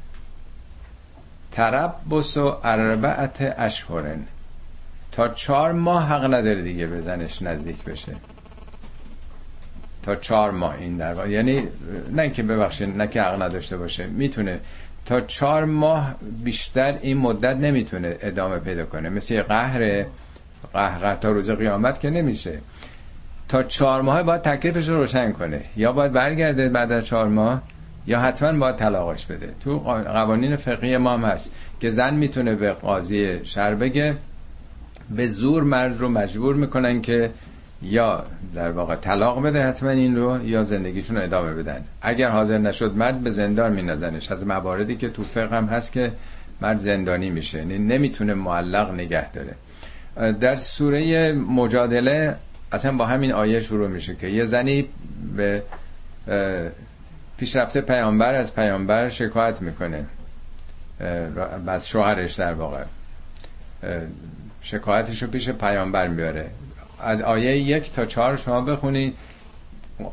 تربس و اربعت اشهرن. تا چهار ماه حق نداره دیگه بزنش نزدیک بشه. تا چهار ماه این در واقع. یعنی نه که ببخشید نه که حق نداشته باشه. می‌تونه تا چهار ماه بیشتر این مدت نمی‌تونه ادامه پیدا کنه. مثل قهر قهر تا روز قیامت که نمیشه. تا چهار ماه باید تکلیفش رو روشن کنه. یا باید برگرده بعد از چهار ماه یا حتما باید طلاقش بده. تو قوانین فقهی ما هم هست که زن می‌تونه به قاضی شر بگه به زور مرد رو مجبور می‌کنن که یا در واقع طلاق بده حتما این رو یا زندگیشون رو ادامه بدن. اگر حاضر نشد مرد به زندان مینازنش. از مواردی که تو فقه هم هست که مرد زندانی میشه. یعنی نمی‌تونه معلق نگه داره. در سوره مجادله اصلا با همین آیه شروع میشه که یه زنی به پیشرفته پیامبر از پیامبر شکایت می‌کنه. از شوهرش در واقع. شکایتش رو پیش پیامبر میاره از آیه یک تا چهار شما بخونید.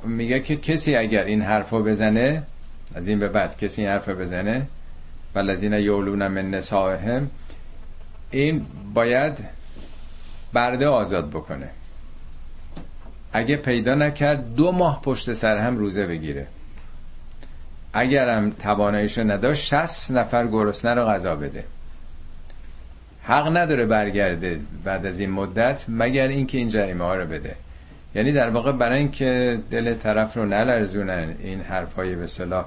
میگه که کسی اگر این حرفو بزنه از این به بعد کسی این حرفو بزنه ولذین یولون من نسائهم این باید برده آزاد بکنه. اگه پیدا نکرد دو ماه پشت سر هم روزه بگیره. اگرم تواناییشو نداشت 60 نفر گرسنه رو غذا بده. حق نداره برگرده بعد از این مدت مگر اینکه این جریمه ها رو بده. یعنی در واقع برای اینکه دل طرف رو نلرزونن این حرفای به صلاح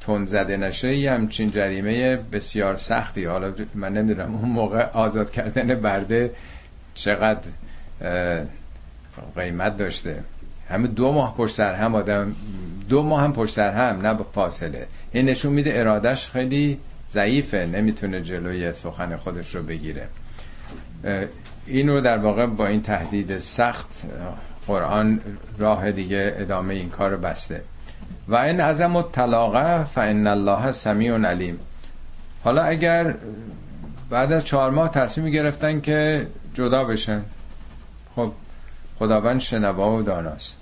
تند زده نشه یه همچین جریمه بسیار سختی. حالا من نمی‌دونم اون موقع آزاد کردن برده چقدر قیمت داشته. همه دو ماه پشت سر هم آدم دو ماه هم پشت سر هم نه فاصله. این نشون میده ارادش خیلی ضعیفه نمی‌تونه جلوی سخن خودش رو بگیره. این رو در واقع با این تهدید سخت قرآن راه دیگه ادامه این کار بسته. و این عزم و طلاقه فان الله سمیع علیم. حالا اگر بعد از چهار ماه تصمیم گرفتن که جدا بشن خب خداوند شنوا و داناست.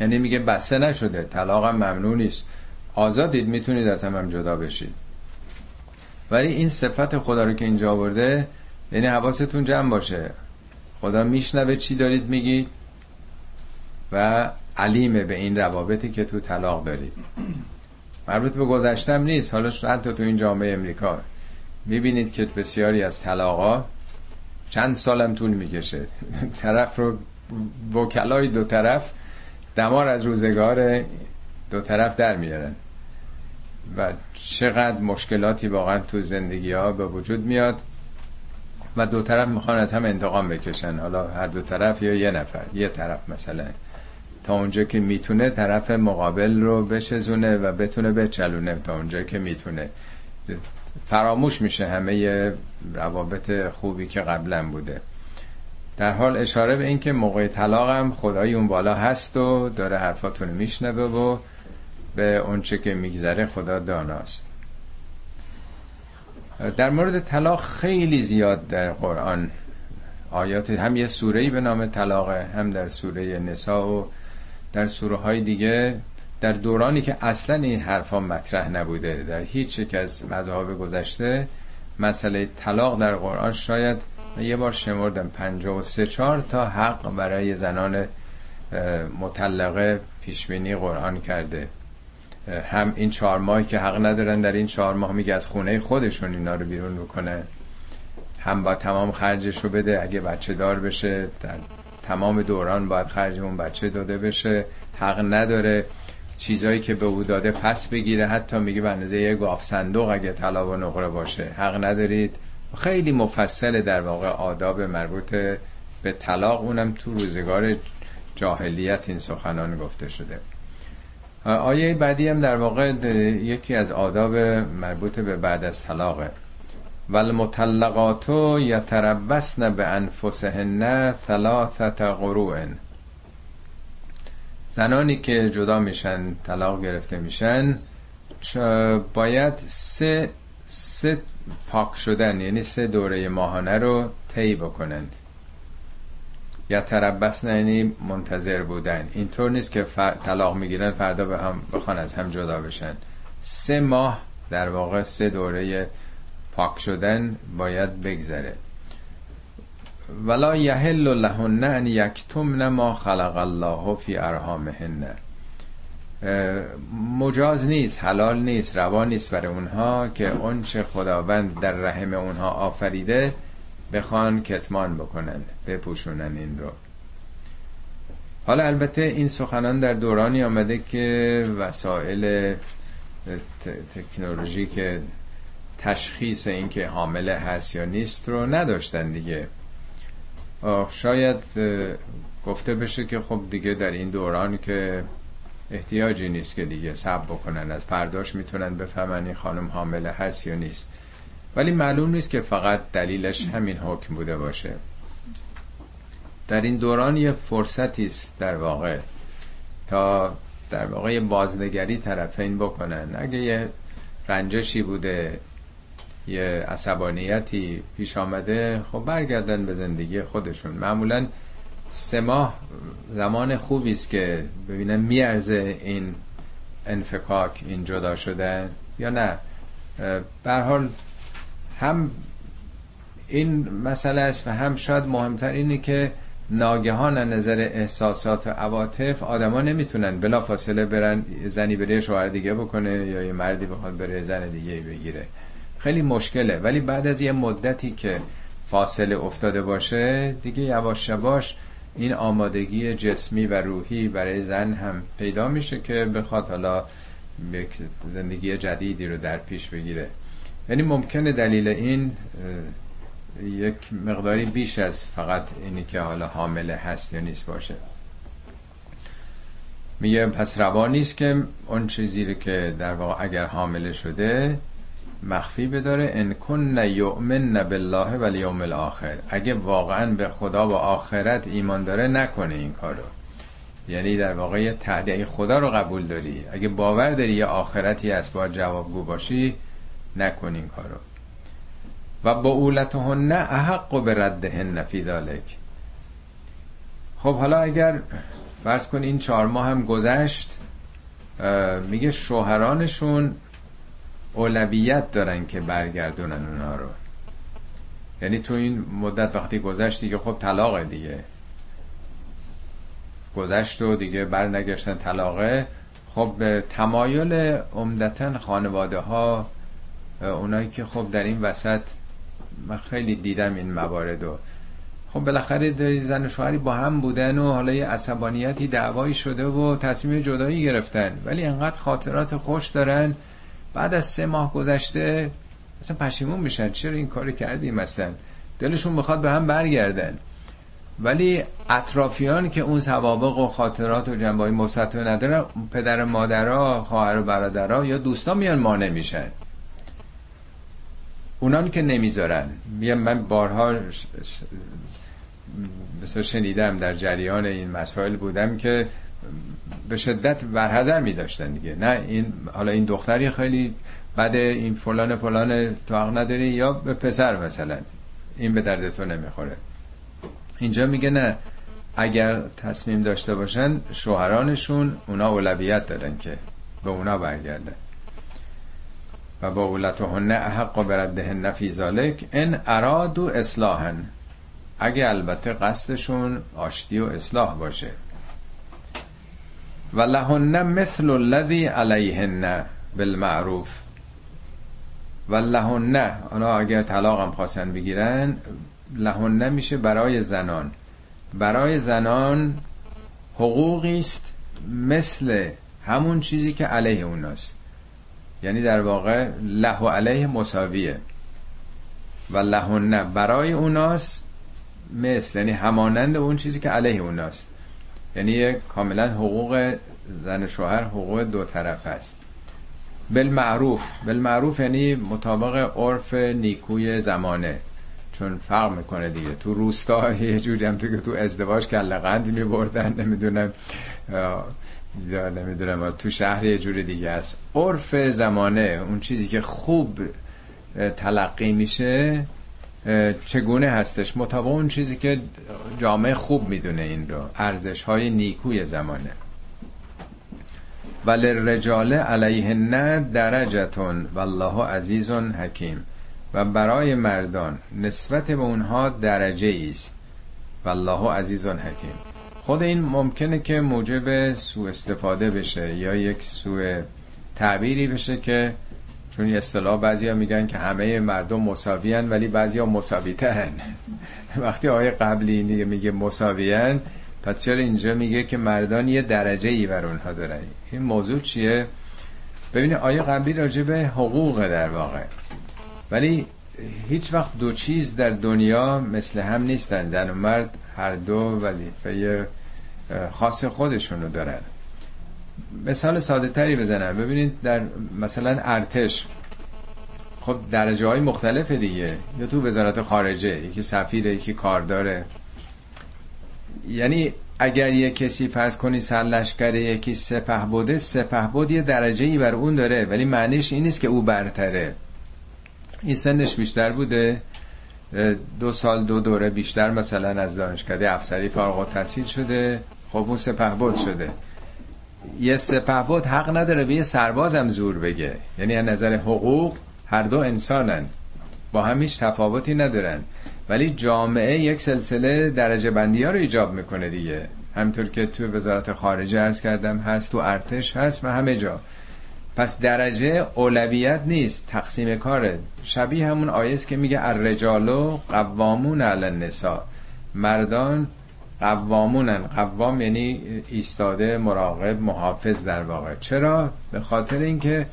یعنی میگه بسته نشده طلاقم ممنوع نیست. آزادید می‌تونید از هم جدا بشید. ولی این صفت خدا رو که اینجا آورده یعنی حواستون جمع باشه. خدا میشنوه چی دارید میگید و علیمه به این روابطی که تو طلاق دارید مربوط به گذشتم نیست. حالا حتی تو این جامعه امریکا. می‌بینید که بسیاری از طلاقا چند سالم طول می‌کشه. (laughs) طرف رو وکلای دو طرف دمار از روزگار دو طرف در میارن. و چقدر مشکلاتی واقعا تو زندگی ها به وجود میاد و دو طرف می‌خوان از هم انتقام بکشن. حالا هر دو طرف یا یه نفر یه طرف مثلا. تا اونجا که می‌تونه طرف مقابل رو بشزونه و بتونه بچلونه تا اونجا که می‌تونه. فراموش میشه همه روابط خوبی که قبلا بوده. در حال اشاره به اینکه موقع طلاق هم خدای اون بالا هست و داره حرفاتون میشنوه و به اونچه که میگذره خدا داناست. در مورد طلاق خیلی زیاد در قرآن آیات هم یه سورهی به نام طلاقه هم در سوره نسا و در سوره های دیگه در دورانی که اصلا این حرفا مطرح نبوده در هیچ یک از مذاهب گذشته مسئله طلاق در قرآن شاید یه بار شمردم پنجاه و سه چار تا حق برای زنان مطلقه پیشبینی قرآن کرده. هم این چهار ماهی که حق ندارن در این چهار ماه میگه از خونه خودشون اینا رو بیرون بکنه. هم با تمام خرجش رو بده اگه بچه دار بشه در تمام دوران باید خرج اون بچه داده بشه. حق نداره چیزایی که به او داده پس بگیره. حتی میگه به اندازه یه گاف صندوق اگه طلا و نقره باشه. حق ندارید. خیلی مفصل در واقع آداب مربوط به طلاق. اونم تو روزگار جاهلیت این سخنان گفته شده. آیه بعدی هم در واقع یکی از آداب مربوط به بعد از طلاقه. والمطلقات یتربصن به انفسهن ثلاثت قروع زنانی که جدا میشن طلاق گرفته میشن باید سه سه پاک شدن یعنی سه دوره ماهانه رو طی بکنند. یا تربس یعنی منتظر بودن. اینطور نیست که فر... طلاق می‌گیرن فردا به هم بخوان از هم جدا بشن. سه ماه در واقع سه دوره پاک شدن باید بگذره. ولا یحل لهن ان یکتمن ما خلق الله فی ارحامهن. مجاز نیست حلال نیست روا نیست برای اونها که اونچه خداوند در رحم اونها آفریده بخوان کتمان بکنن بپوشونن این رو. حالا البته این سخنان در دورانی آمده که وسایل تکنولوژی که تشخیص اینکه حامله هست یا نیست رو نداشتن دیگه. شاید گفته بشه که خب دیگه در این دوران که احتیاجی نیست که دیگه سب بکنن از فرداش می‌تونن بفهمن این خانم حامله هست یا نیست. ولی معلوم نیست که فقط دلیلش همین حکم بوده باشه. در این دوران یه فرصتی است در واقع تا در واقع بازنگری طرفین بکنن. اگه یه رنجشی بوده یه عصبانیتی پیش آمده خب برگردن به زندگی خودشون. معمولا سه ماه زمان خوبی است که ببینن میارزه این انفکاک این جدا شدن یا نه. به حال هم این مسئله است و هم شاید مهمتر اینه که ناگهان نظر احساسات و عواطف آدما نمی‌تونن بلا فاصله برن زنی بره شوهر دیگه بکنه یا یه مردی بخواد بره زن دیگه بگیره. خیلی مشکله. ولی بعد از یه مدتی که فاصله افتاده باشه دیگه یواش یواش این آمادگی جسمی و روحی برای زن هم پیدا میشه که بخواد حالا زندگی جدیدی رو در پیش بگیره. یعنی ممکنه دلیل این یک مقداری بیش از فقط اینی که حالا حامله هست یا نیست باشه. میگه پس روا نیست که اون چیزی رو که در واقع اگر حامله شده مخفی بداره. ان کن یؤمن بالله و الیوم الاخر. اگه واقعا به خدا و آخرت ایمان داره نکنه این کارو یعنی در واقع یه خدا رو قبول داری. اگه باور داری یه آخرتی هست با جوابگو باشی نکن این کارو. و با اولتهن احق به ردهن فی دالک خب حالا اگر فرض کن این چهار ماه هم گذشت میگه شوهرانشون اولویت دارن که برگردونن اونا رو. یعنی تو این مدت وقتی گذشت دیگه خب طلاق دیگه. گذشت و دیگه برنگشتن طلاقه خب تمایل عمدتا خانواده ها اونایی که خب در این وسط من خیلی دیدم این موارد و خب بالاخره زن و شوهری با هم بودن و حالا یه عصبانیتی دعوایی شده و تصمیم جدایی گرفتن. ولی انقدر خاطرات خوش دارن. بعد از سه ماه گذشته اصلا پشیمون میشن. چرا این کار کردیم مثلا دلشون می‌خواد به هم برگردن. ولی اطرافیان که اون سوابق و خاطرات و جنبه های ندارن پدر مادرها خواهر و برادرها یا دوستان میان مانع میشن. اونان که نمی‌ذارن. میگم من بارها بسیار شنیدم در جریان این مسائل بودم که به شدت برحضر می داشتن دیگه. نه این حالا این دختری خیلی بعد این فلان فلان تو نداری یا به پسر مثلا. این به درد تو نمی‌خوره. اینجا میگه نه اگر تصمیم داشته باشن شوهرانشون اونا اولویت دارن که به اونا برگردن. و با اولتهن احق بردهن فی ذالک ان ارادو اصلاحن. اگه البته قصدشون آشتی و اصلاح باشه. و لهن مثل الذی علیهن بالمعروف. و لهن اونا اگر طلاق هم خواستن بگیرن لهن میشه برای زنان. برای زنان حقوقی است مثل همون چیزی که علیه اوناست. یعنی در واقع له و علیه مساویه. و لهن برای اوناست مثل یعنی همانند اون چیزی که علیه اوناست. یعنی کاملا حقوق زن شوهر حقوق دو طرف است. بالمعروف. بالمعروف یعنی مطابق عرف نیکوی زمانه. چون فرق می‌کنه دیگه. تو روستا (laughs) یه جوری هم تو که تو ازدواج کله قند میبردن نمی‌دونم یا نمی‌دونم تو شهر یه جوری دیگه است. عرف زمانه اون چیزی که خوب تلقی میشه چگونه هستش؟ مطابق اون چیزی که جامعه خوب می‌دونه این رو ارزش های نیکوی زمانه. ولی رجال نه درجتون والله عزیز حکیم. و برای مردان نسبت به اونها درجه است. والله عزیز حکیم. خود این ممکنه که موجب سوء استفاده بشه یا یک سوء تعبیری بشه که چون اصطلاح بعضیا میگن که همه مردم مساویان ولی بعضیا مساوی ترن (laughs) وقتی آیه قبلی میگه مساویان پس چرا اینجا میگه که مردان یه درجه ای بر اونها دارن؟ این موضوع چیه؟ ببینید آیه قبلی راجع به حقوق در واقع. ولی هیچ وقت دو چیز در دنیا مثل هم نیستن. زن و مرد هر دو وظیفه خاص خودشونو دارن. مثال ساده تری بزنم. ببینید در مثلا ارتش خب درجه های مختلف دیگه. یا تو وزارت خارجه یکی سفیره یکی کارداره. یعنی اگر یه کسی فرض کنی سرلشکره یکی سپه بوده سپه بود یه درجه ای بر اون داره. ولی معنیش این نیست که او برتره. این سنش بیشتر بوده. دو سال دو دوره بیشتر مثلا از دانشکده افسری فارغ التحصیل شده. خب اون سپه بود شده. یه سپه بود حق نداره به یه سربازم زور بگه. یعنی از نظر حقوق هر دو انسانن. با هم هیچ تفاوتی ندارن. ولی جامعه یک سلسله درجه بندی ها رو ایجاب می‌کنه دیگه. همطور که تو وزارت خارجه ارز کردم هست تو ارتش هست و همه جا. پس درجه اولویت نیست تقسیم کاره شبیه همون آیه که میگه الرجالو قوامون علی النساء. مردان قوامونن. قوام یعنی ایستاده مراقب محافظ در واقع. چرا؟ به خاطر اینکه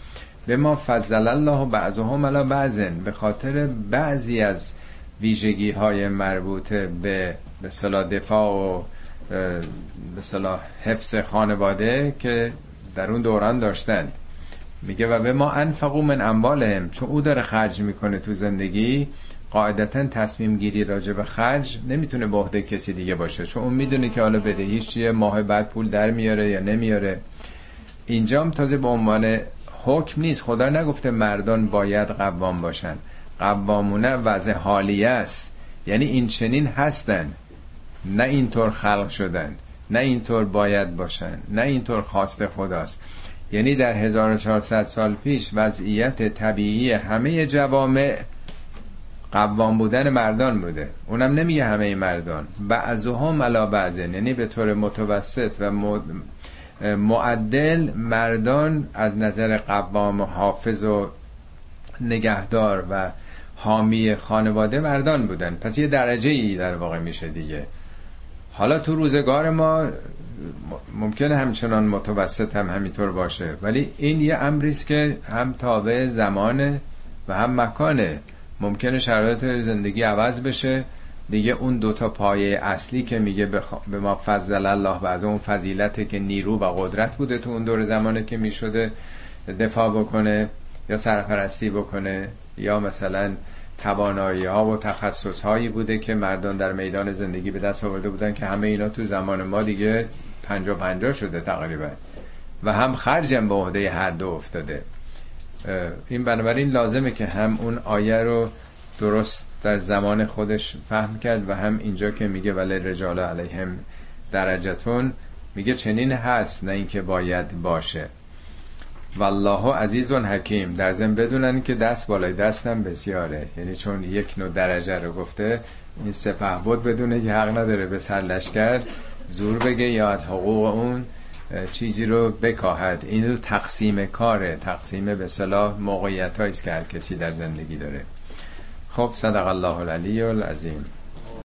به ما فضل الله بعضهم علی بعضن به خاطر بعضی از ویژگی های مربوط به به صلاح دفاع و به صلاح حفظ خانواده که در اون دوران داشتن. میگه و به ما انفقو من اموالهم. چون او داره خرج می‌کنه تو زندگی قاعدتا تصمیم گیری راجع به خرج نمی‌تونه به عهده کسی دیگه باشه. چون اون می‌دونه که حالا بدهیش چیه ماه بعد پول در میاره یا نمیاره. اینجام تازه به عنوان حکم نیست. خدا نگفته مردان باید قوام باشن. قوامونه وضع حالیه است. یعنی این چنین هستن. نه اینطور خلق شدن. نه اینطور باید باشن. نه اینطور خواست خداست. یعنی در 1400 سال پیش وضعیت طبیعی همه جوامع قوام بودن مردان بوده. اونم نمیگه همه مردان. بعضهم علا بعضن. یعنی به طور متوسط و معدل مردان از نظر قوام حافظ و نگهدار و حامی خانواده مردان بودن. پس یه درجه ای در واقع میشه دیگه. حالا تو روزگار ما ممکنه همچنان متوسط هم همینطور باشه. ولی این یه امریست که هم تابع زمانه و هم مکانه. ممکنه شرایط زندگی عوض بشه. دیگه اون دوتا پایه اصلی که میگه به ما فضل الله و از اون فضیلته که نیرو و قدرت بوده تو اون دور زمانه که می‌شده دفاع بکنه یا سرپرستی بکنه یا مثلا توانایی ها و تخصص هایی بوده که مردان در میدان زندگی به دست آورده بودن که همه اینا تو زمان ما دیگه پنجا پنجا شده تقریبا. و هم خرجم به عهده هر دو افتاده. این بنابراین لازمه که هم اون آیه رو درست در زمان خودش فهم کرد و هم اینجا که میگه ولی رجال علیهم درجتون میگه چنین هست نه اینکه باید باشه. والله عزیز و حکیم در زن بدونن که دست بالای دستم بسیاره. یعنی چون یک نوع درجه رو گفته این سپه بود بدونه که حق نداره به سر لشکر. زور بگه یا از حقوق اون چیزی رو بکاهد. این رو تقسیم کاره. تقسیم به صلاح موقعیت است که هر کسی در زندگی داره. خب صدق الله العلی العظیم.